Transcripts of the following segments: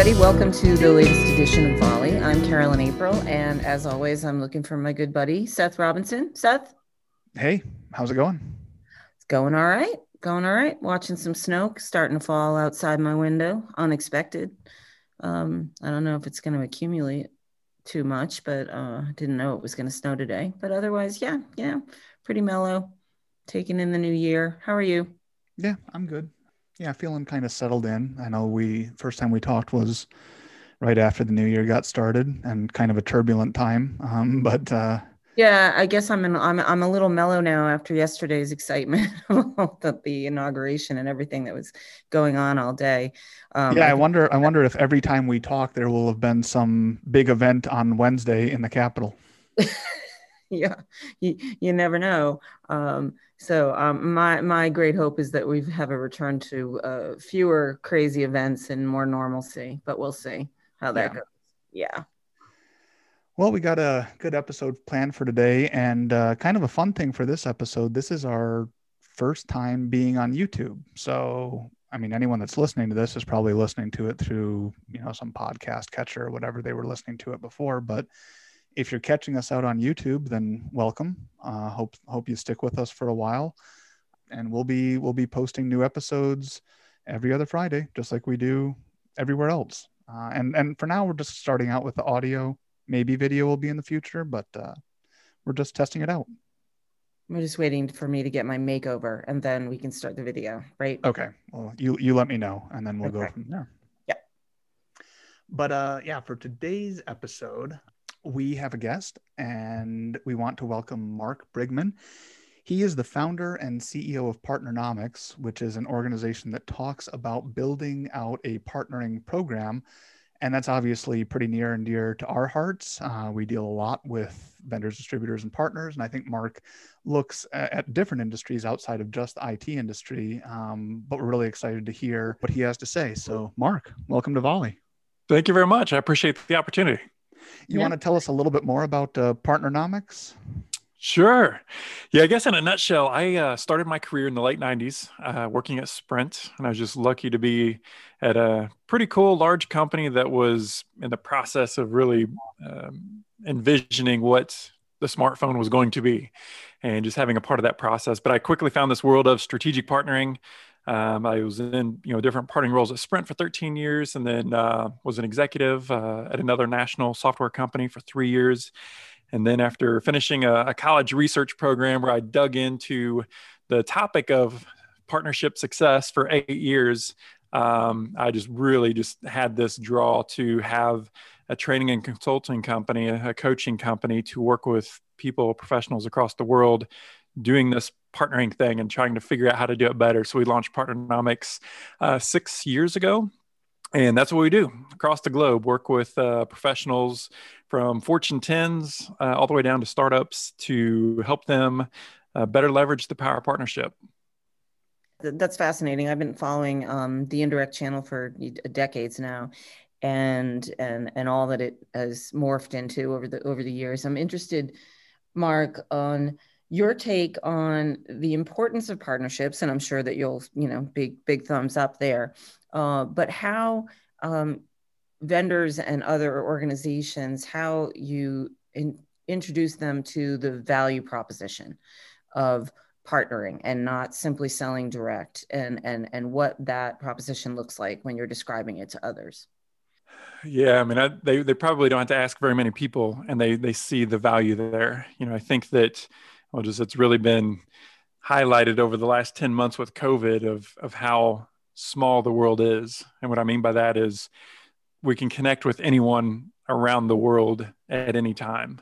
everybody. Welcome to the latest edition of Volley. I'm Carolyn April, and as always, I'm looking for my good buddy, Seth Robinson. Seth? Hey, how's it going? It's going all right. Going all right. Watching some snow starting to fall outside my window. Unexpected. Um, I don't know if it's going to accumulate too much, but uh, didn't know it was going to snow today. But otherwise, yeah, yeah, pretty mellow. Taking in the new year. How are you? Yeah, I'm good. Yeah, feeling kind of settled in. I know we first time we talked was right after the new year got started and kind of a turbulent time. Um, but uh, yeah, I guess I'm in, I'm I'm a little mellow now after yesterday's excitement about the inauguration and everything that was going on all day. Um, yeah, I, I wonder I wonder if every time we talk there will have been some big event on Wednesday in the Capitol. yeah, you, you never know. Um, so um, my my great hope is that we have a return to uh, fewer crazy events and more normalcy. But we'll see how that yeah. goes. Yeah. Well, we got a good episode planned for today, and uh, kind of a fun thing for this episode. This is our first time being on YouTube, so I mean, anyone that's listening to this is probably listening to it through you know some podcast catcher or whatever they were listening to it before, but if you're catching us out on YouTube, then welcome. Uh, hope hope you stick with us for a while, and we'll be we'll be posting new episodes every other Friday, just like we do everywhere else. Uh, and and for now, we're just starting out with the audio. Maybe video will be in the future, but uh, we're just testing it out. We're just waiting for me to get my makeover, and then we can start the video, right? Okay. Well, you you let me know, and then we'll okay. go from there. Yeah. But uh, yeah, for today's episode, we have a guest and we want to welcome Mark Brigman. He is the founder and CEO of Partnernomics, which is an organization that talks about building out a partnering program. And that's obviously pretty near and dear to our hearts. Uh, we deal a lot with vendors, distributors, and partners. And I think Mark looks at different industries outside of just the IT industry. Um, but we're really excited to hear what he has to say. So, Mark, welcome to Volley. Thank you very much. I appreciate the opportunity. You yeah. want to tell us a little bit more about uh, Partnernomics? Sure. Yeah, I guess in a nutshell, I uh, started my career in the late 90s uh, working at Sprint, and I was just lucky to be at a pretty cool large company that was in the process of really um, envisioning what the smartphone was going to be and just having a part of that process. But I quickly found this world of strategic partnering um, I was in you know different parting roles at Sprint for 13 years, and then uh, was an executive uh, at another national software company for three years. And then after finishing a, a, college research program where I dug into the topic of partnership success for eight years, um, I just really just had this draw to have a training and consulting company, a, a coaching company to work with people, professionals across the world doing this partnering thing and trying to figure out how to do it better. So we launched Partnernomics uh, six years ago. And that's what we do across the globe work with uh, professionals from Fortune 10s uh, all the way down to startups to help them uh, better leverage the power of partnership. That's fascinating. I've been following um, the indirect channel for decades now, and and and all that it has morphed into over the over the years. I'm interested, Mark, on your take on the importance of partnerships, and I'm sure that you'll, you know, big big thumbs up there. Uh, but how um, vendors and other organizations, how you in, introduce them to the value proposition of partnering and not simply selling direct, and and and what that proposition looks like when you're describing it to others. Yeah, I mean, I, they they probably don't have to ask very many people, and they they see the value there. You know, I think that well, just it's really been highlighted over the last 10 months with COVID of, of how small the world is. And what I mean by that is we can connect with anyone around the world at any time.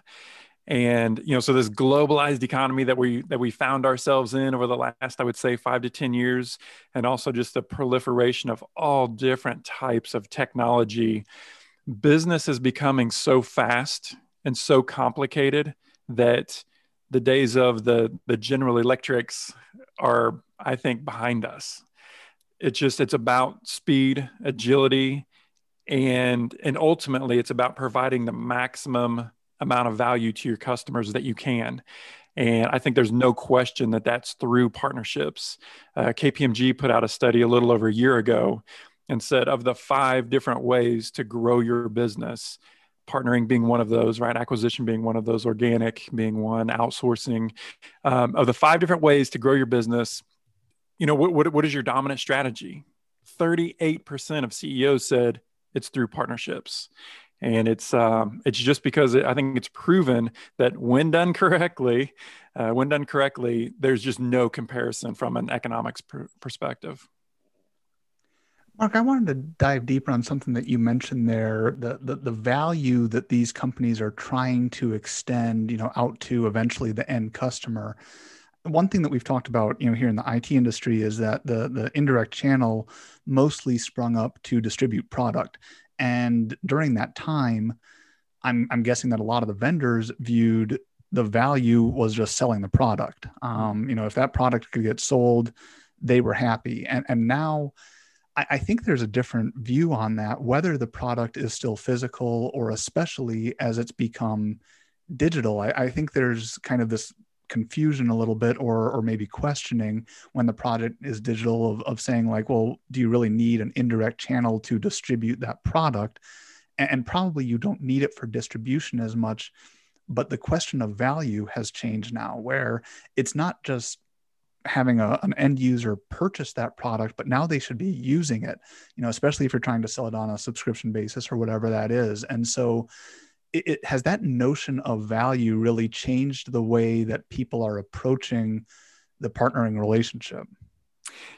And you know, so this globalized economy that we that we found ourselves in over the last, I would say, five to ten years, and also just the proliferation of all different types of technology, business is becoming so fast and so complicated that the days of the the General Electrics are, I think, behind us. It's just it's about speed, agility, and and ultimately it's about providing the maximum amount of value to your customers that you can. And I think there's no question that that's through partnerships. Uh, KPMG put out a study a little over a year ago and said, of the five different ways to grow your business, partnering being one of those, right? Acquisition being one of those, organic being one, outsourcing. Um, of the five different ways to grow your business, you know, what, what, what is your dominant strategy? 38% of CEOs said it's through partnerships. And it's um, it's just because I think it's proven that when done correctly, uh, when done correctly, there's just no comparison from an economics pr- perspective. Mark, I wanted to dive deeper on something that you mentioned there, the, the, the value that these companies are trying to extend, you know, out to eventually the end customer. One thing that we've talked about, you know, here in the IT industry is that the the indirect channel mostly sprung up to distribute product. And during that time, I'm I'm guessing that a lot of the vendors viewed the value was just selling the product. Um, you know, if that product could get sold, they were happy. And and now I, I think there's a different view on that, whether the product is still physical or especially as it's become digital. I, I think there's kind of this confusion a little bit or or maybe questioning when the product is digital of, of saying like well do you really need an indirect channel to distribute that product and, and probably you don't need it for distribution as much but the question of value has changed now where it's not just having a, an end user purchase that product but now they should be using it you know especially if you're trying to sell it on a subscription basis or whatever that is. And so it, it, has that notion of value really changed the way that people are approaching the partnering relationship?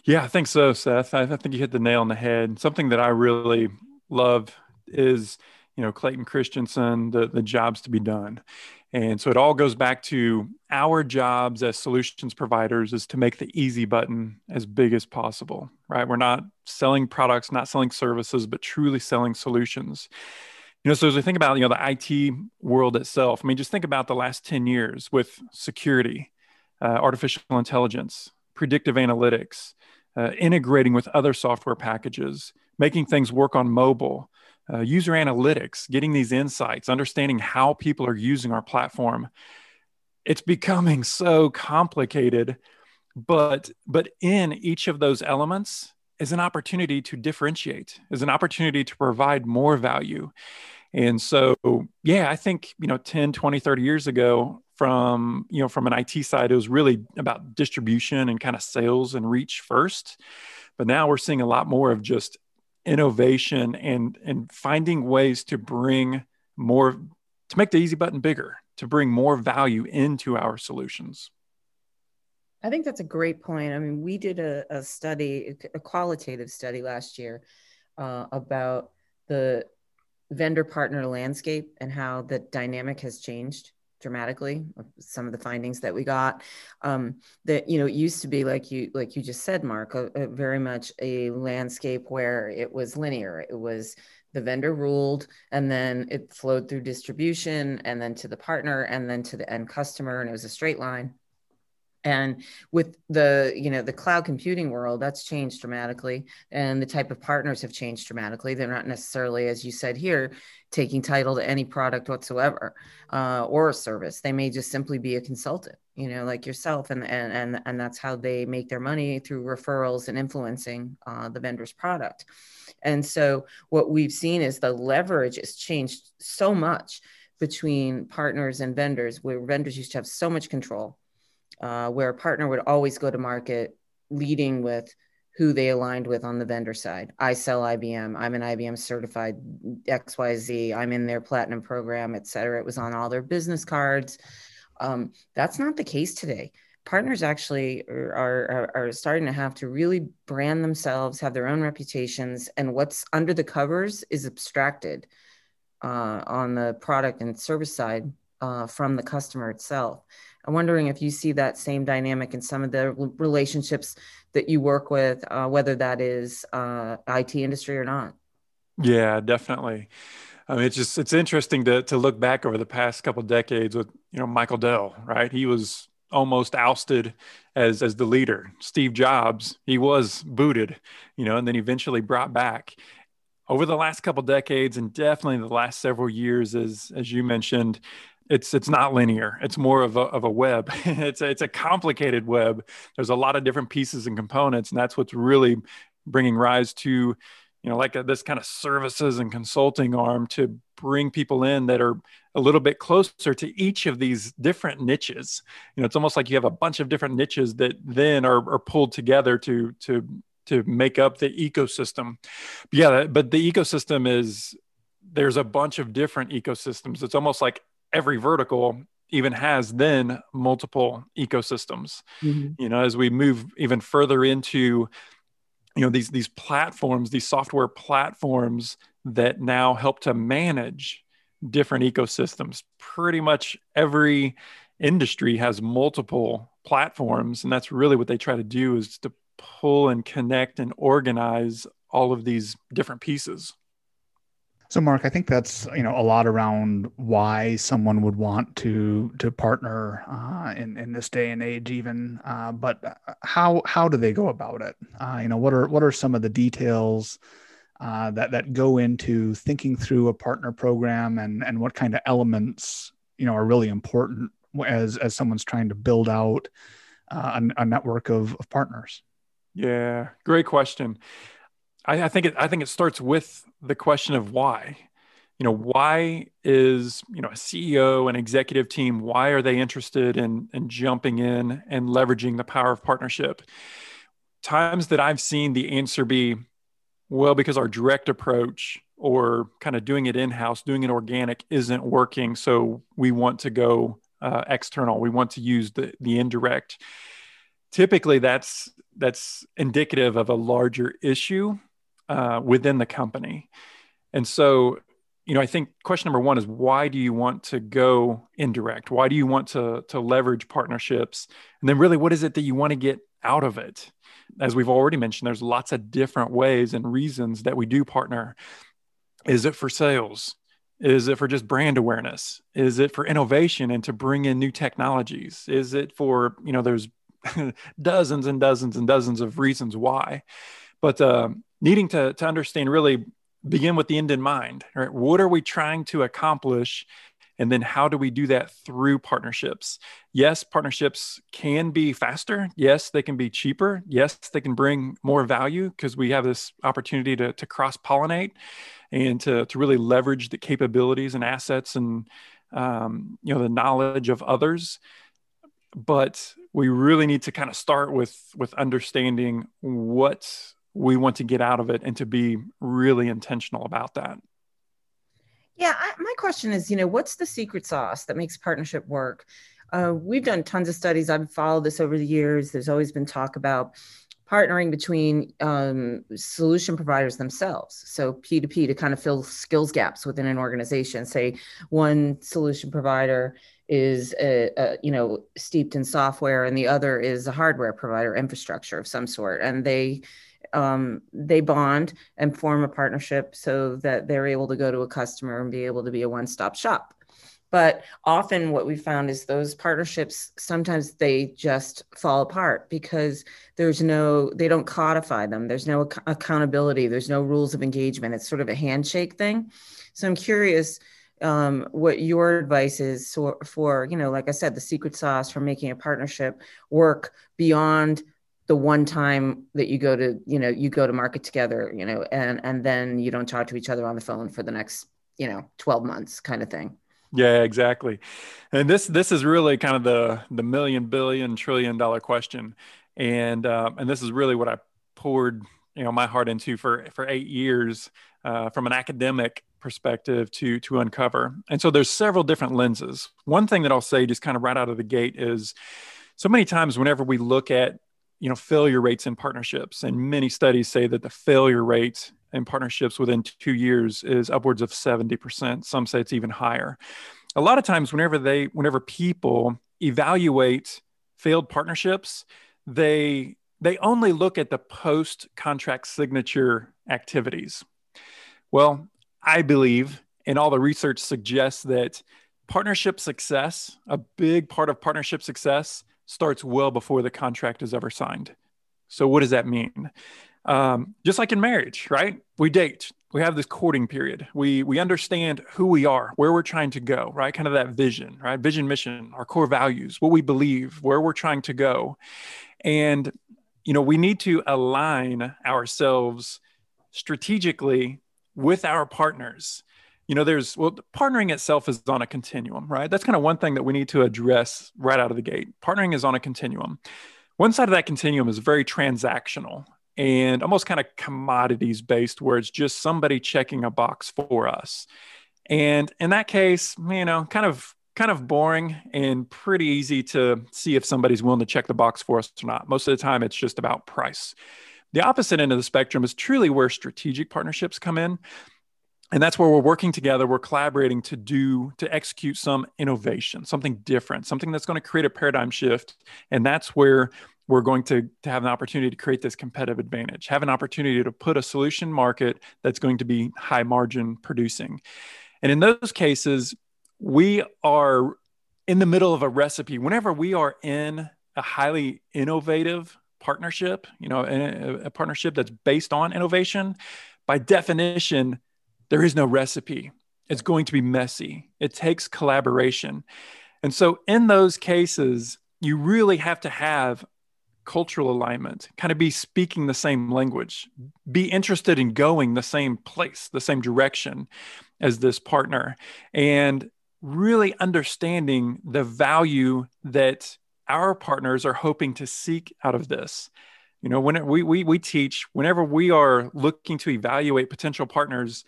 Yeah i think so seth. I, I think you hit the nail on the head. Something that i really love is you know clayton christensen the, the jobs to be done and so it all goes back to our jobs as solutions providers is to make the easy button as big as possible, right? We're not selling products, not selling services, but truly selling solutions. You know, so as we think about, you know, the IT world itself, I mean, just think about the last 10 years with security, uh, artificial intelligence, predictive analytics, uh, integrating with other software packages, making things work on mobile, uh, user analytics, getting these insights, understanding how people are using our platform. It's becoming so complicated, but but in each of those elements is an opportunity to differentiate, is an opportunity to provide more value. And so, yeah, I think, you know, 10, 20, 30 years ago from, you know, from an IT side, it was really about distribution and kind of sales and reach first. But now we're seeing a lot more of just innovation and and finding ways to bring more to make the easy button bigger to bring more value into our solutions. I think that's a great point. I mean we did a, a study a qualitative study last year uh, about the vendor partner landscape and how the dynamic has changed dramatically some of the findings that we got um, that you know it used to be like you like you just said mark a, a very much a landscape where it was linear. It was the vendor ruled and then it flowed through distribution and then to the partner and then to the end customer and it was a straight line and with the you know the cloud computing world that's changed dramatically. And the type of partners have changed dramatically. They're not necessarily as you said here taking title to any product whatsoever uh, or a service. They may just simply be a consultant you know like yourself. And and and, and that's how they make their money through referrals and influencing uh, the vendor's product. And so what we've seen is the leverage has changed so much between partners and vendors where vendors used to have so much control uh, where a partner would always go to market leading with who they aligned with on the vendor side. I sell IBM. I'm an IBM certified XYZ. I'm in their platinum program, et cetera. It was on all their business cards. Um, that's not the case today. Partners actually are, are, are starting to have to really brand themselves, have their own reputations, and what's under the covers is abstracted uh, on the product and service side uh, from the customer itself. I'm wondering if you see that same dynamic in some of the relationships that you work with, uh, whether that is uh, IT industry or not. Yeah, definitely. I mean, it's just it's interesting to to look back over the past couple decades with you know Michael Dell, right? He was almost ousted as as the leader. Steve Jobs, he was booted, you know, and then eventually brought back. Over the last couple decades, and definitely the last several years, as as you mentioned, it's it's not linear it's more of a, of a web it's a, it's a complicated web there's a lot of different pieces and components and that's what's really bringing rise to you know, like a, this kind of services and consulting arm to bring people in that are a little bit closer to each of these different niches. You know, it's almost like you have a bunch of different niches that then are, are pulled together to to to make up the ecosystem. But yeah, but the ecosystem is there's a bunch of different ecosystems. It's almost like every vertical even has then multiple ecosystems. Mm-hmm. You know, as we move even further into you know these these platforms, these software platforms that now help to manage different ecosystems. Pretty much every industry has multiple platforms and that's really what they try to do is to pull and connect and organize all of these different pieces. So, Mark, I think that's you know a lot around why someone would want to to partner uh, in in this day and age, even. Uh, but how how do they go about it? Uh, you know, what are what are some of the details uh, that that go into thinking through a partner program, and and what kind of elements you know are really important as as someone's trying to build out uh, a, a, network of, of partners? Yeah, great question. I, I think it, I think it starts with the question of why. You know, why is you know a CEO, an executive team, why are they interested in in jumping in and leveraging the power of partnership? Times that I've seen the answer be, well, because our direct approach or kind of doing it in house, doing it organic isn't working, so we want to go uh, external. We want to use the the indirect. Typically, that's that's indicative of a larger issue uh, within the company. And so, you know, I think question number one is why do you want to go indirect? Why do you want to to leverage partnerships? And then, really, what is it that you want to get out of it? As we've already mentioned, there's lots of different ways and reasons that we do partner. Is it for sales? Is it for just brand awareness? Is it for innovation and to bring in new technologies? Is it for, you know, there's dozens and dozens and dozens of reasons why. But um, needing to, to understand really begin with the end in mind right? What are we trying to accomplish? And then how do we do that through partnerships? Yes partnerships can be faster. Yes they can be cheaper. Yes they can bring more value because we have this opportunity to, to cross pollinate and to, to really leverage the capabilities and assets and um, you know the knowledge of others. But we really need to kind of start with with understanding what we want to get out of it and to be really intentional about that. Yeah, I, my question is, you know, what's the secret sauce that makes partnership work? Uh, we've done tons of studies. I've followed this over the years. There's always been talk about partnering between um, solution providers themselves. So P2P to kind of fill skills gaps within an organization. Say one solution provider is a, a, you know steeped in software and the other is a hardware provider infrastructure of some sort and they um, they bond and form a partnership so that they're able to go to a customer and be able to be a one-stop shop. But often what we found is those partnerships sometimes they just fall apart because there's no they don't codify them. There's no ac- accountability. There's no rules of engagement. It's sort of a handshake thing. So i'm curious um, what your advice is for, for you know like i said the secret sauce for making a partnership work beyond the one time that you go to you know you go to market together you know and and then you don't talk to each other on the phone for the next you know 12 months kind of thing. Yeah exactly. And this this is really kind of the the million billion trillion dollar question. And uh, and this is really what i poured you know my heart into for for eight years uh, from an academic perspective to to uncover. And so there's several different lenses. One thing that i'll say just kind of right out of the gate is so many times whenever we look at you know failure rates in partnerships. And many studies say that the failure rate in partnerships within two years is upwards of 70% some say it's even higher. A lot of times whenever they whenever people evaluate failed partnerships they they only look at the post contract signature activities. Well i believe and all the research suggests that partnership success a big part of partnership success starts well before the contract is ever signed. So, what does that mean? Um, just like in marriage, right? We date. We have this courting period. We we understand who we are, where we're trying to go, right? Kind of that vision, right? Vision, mission, our core values, what we believe, where we're trying to go, and you know we need to align ourselves strategically with our partners you know there's well partnering itself is on a continuum right? That's kind of one thing that we need to address right out of the gate. Partnering is on a continuum. One side of that continuum is very transactional and almost kind of commodities based where it's just somebody checking a box for us. And in that case you know kind of kind of boring and pretty easy to see if somebody's willing to check the box for us or not. Most of the time it's just about price. The opposite end of the spectrum is truly where strategic partnerships come in and that's where we're working together we're collaborating to do to execute some innovation something different something that's going to create a paradigm shift. And that's where we're going to, to have an opportunity to create this competitive advantage have an opportunity to put a solution market that's going to be high margin producing. And in those cases we are in the middle of a recipe. Whenever we are in a highly innovative partnership you know a, a partnership that's based on innovation by definition there is no recipe. It's going to be messy. It takes collaboration. And so, in those cases, you really have to have cultural alignment, kind of be speaking the same language, be interested in going the same place, the same direction as this partner, and really understanding the value that our partners are hoping to seek out of this. You know, when we, we, we teach, whenever we are looking to evaluate potential partners,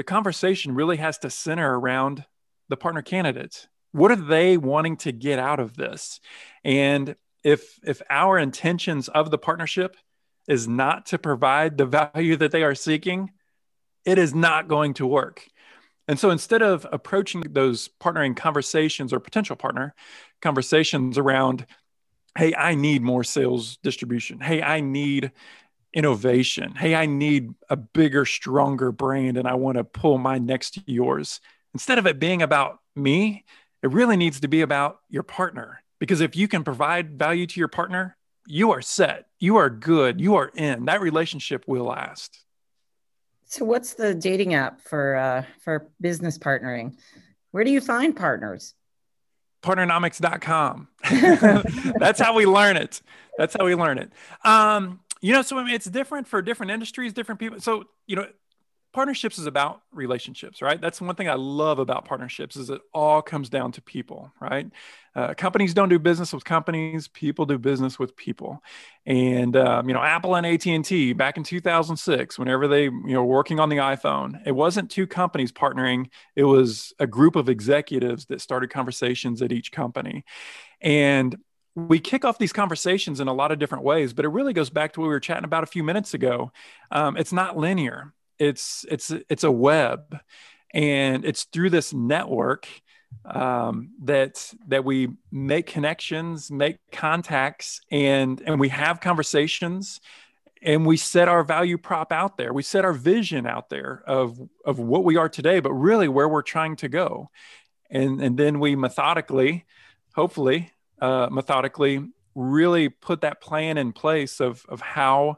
the conversation really has to center around the partner candidates. What are they wanting to get out of this? And if if our intentions of the partnership is not to provide the value that they are seeking, it is not going to work. And so instead of approaching those partnering conversations or potential partner conversations around, hey, I need more sales distribution. Hey, I need innovation. Hey, I need a bigger, stronger brand and I want to pull mine next to yours. Instead of it being about me, it really needs to be about your partner. Because if you can provide value to your partner, you are set, you are good, you are in. That relationship will last. So, what's the dating app for uh, for business partnering? Where do you find partners? Partnernomics.com. That's how we learn it. That's how we learn it. Um, you know, so I mean, it's different for different industries, different people. So, you know, partnerships is about relationships, right? That's one thing I love about partnerships is it all comes down to people, right? Uh, companies don't do business with companies; people do business with people. And um, you know, Apple and AT and T back in 2006, whenever they you know working on the iPhone, it wasn't two companies partnering; it was a group of executives that started conversations at each company. And we kick off these conversations in a lot of different ways, but it really goes back to what we were chatting about a few minutes ago. Um, it's not linear. It's it's it's a web, and it's through this network um, that that we make connections, make contacts, and and we have conversations, and we set our value prop out there. We set our vision out there of of what we are today, but really where we're trying to go, and and then we methodically, hopefully, uh, methodically really put that plan in place of, of how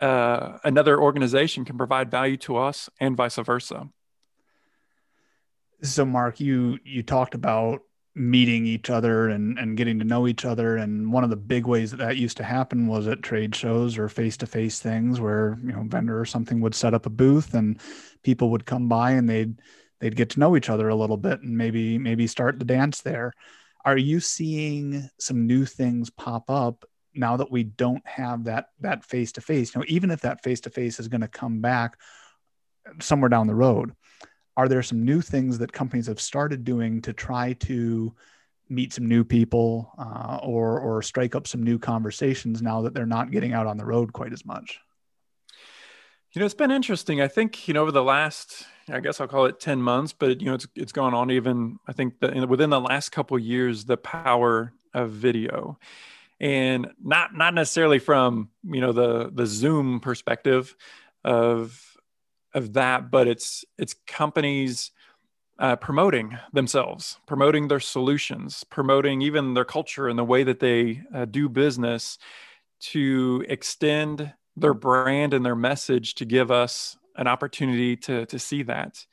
uh, another organization can provide value to us and vice versa. So, Mark, you you talked about meeting each other and, and getting to know each other. And one of the big ways that that used to happen was at trade shows or face to face things where, you know, vendor or something would set up a booth and people would come by and they'd, they'd get to know each other a little bit and maybe, maybe start the dance there are you seeing some new things pop up now that we don't have that that face to face you know even if that face to face is going to come back somewhere down the road are there some new things that companies have started doing to try to meet some new people uh, or or strike up some new conversations now that they're not getting out on the road quite as much you know it's been interesting. I think you know over the last I guess I'll call it 10 months, but you know, it's, it's gone on even, I think that within the last couple years, the power of video. And not, not necessarily from, you know, the, the zoom perspective of, of that, but it's, it's companies uh, promoting themselves, promoting their solutions, promoting even their culture and the way that they uh, do business to extend their brand and their message to give us an opportunity to to see that.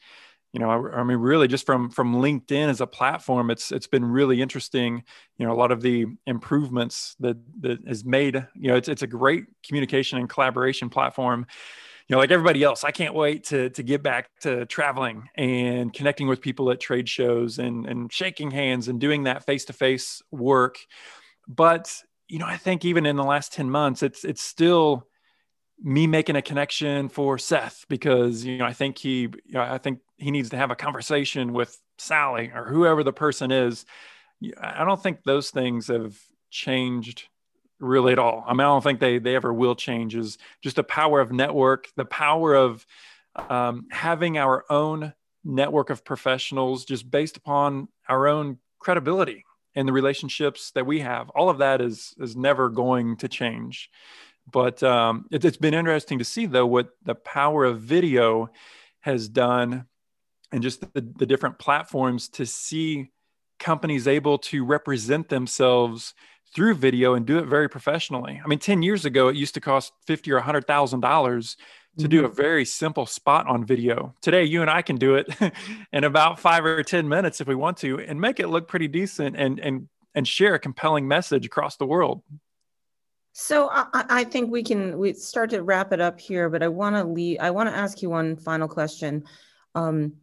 You know I, I, mean really just from from linkedin as a platform it's it's been really interesting. You know a lot of the improvements that that is made you know it's, it's a great communication and collaboration platform. You know, like everybody else, I can't wait to to get back to traveling and connecting with people at trade shows and and shaking hands and doing that face to face work. But you know, I think even in the last ten months, it's it's still me making a connection for Seth because you know I think he you know, I think he needs to have a conversation with Sally or whoever the person is. I don't think those things have changed really at all. I mean, I don't think they they ever will change. Is just the power of network, the power of um, having our own network of professionals, just based upon our own credibility and the relationships that we have. All of that is is never going to change. But um, it, it's been interesting to see though what the power of video has done, and just the, the different platforms to see companies able to represent themselves through video and do it very professionally. I mean, 10 years ago, it used to cost 50 or $100,000 to do a mm-hmm. very simple spot on video. Today, you and I can do it in about five or 10 minutes if we want to and make it look pretty decent and, and, and share a compelling message across the world. So I, I think we can we start to wrap it up here, but I want to leave. I want to ask you one final question. Um,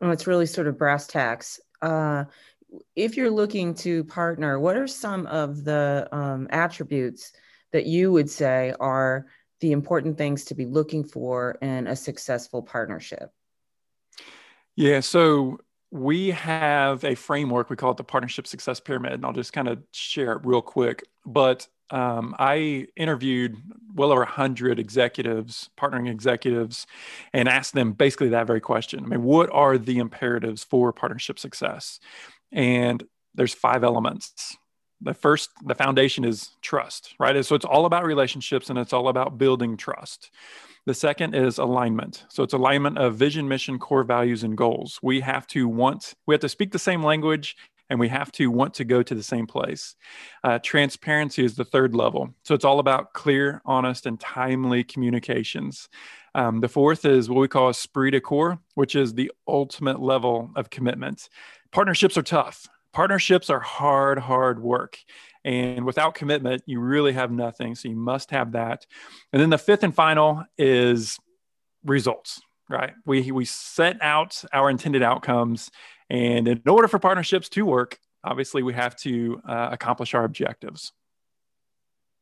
and it's really sort of brass tacks. Uh, if you're looking to partner, what are some of the um, attributes that you would say are the important things to be looking for in a successful partnership? Yeah, so we have a framework. We call it the Partnership Success Pyramid, and I'll just kind of share it real quick. But um, I interviewed well over 100 executives, partnering executives, and asked them basically that very question. I mean, what are the imperatives for partnership success? And there's five elements. The first, the foundation is trust, right? So it's all about relationships and it's all about building trust. The second is alignment. So it's alignment of vision, mission, core values, and goals. We have to want, we have to speak the same language and we have to want to go to the same place. Uh, transparency is the third level. So it's all about clear, honest, and timely communications. Um, the fourth is what we call esprit de corps, which is the ultimate level of commitment partnerships are tough. Partnerships are hard, hard work. And without commitment, you really have nothing. So you must have that. And then the fifth and final is results, right? We, we set out our intended outcomes. And in order for partnerships to work, obviously we have to uh, accomplish our objectives.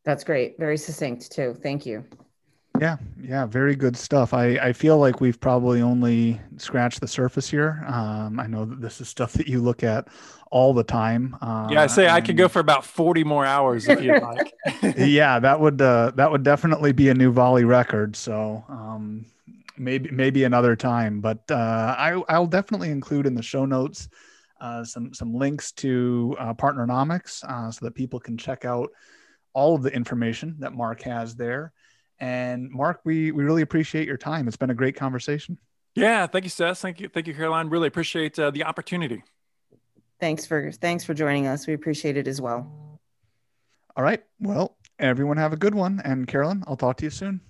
That's great. Very succinct, too. Thank you. Yeah, yeah, very good stuff. I, I feel like we've probably only scratched the surface here. Um, I know that this is stuff that you look at all the time. Uh, yeah, I say and... I could go for about forty more hours if you'd like. yeah, that would uh, that would definitely be a new volley record. So um, maybe maybe another time, but uh, I I'll definitely include in the show notes uh, some some links to uh, Partnernomics uh, so that people can check out all of the information that Mark has there. And Mark, we we really appreciate your time. It's been a great conversation. Yeah, thank you, Seth. Thank you, thank you, Caroline. Really appreciate uh, the opportunity. Thanks for thanks for joining us. We appreciate it as well. All right. Well, everyone have a good one. And Carolyn, I'll talk to you soon.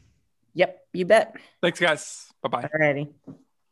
Yep, you bet. Thanks, guys. Bye bye. Alrighty.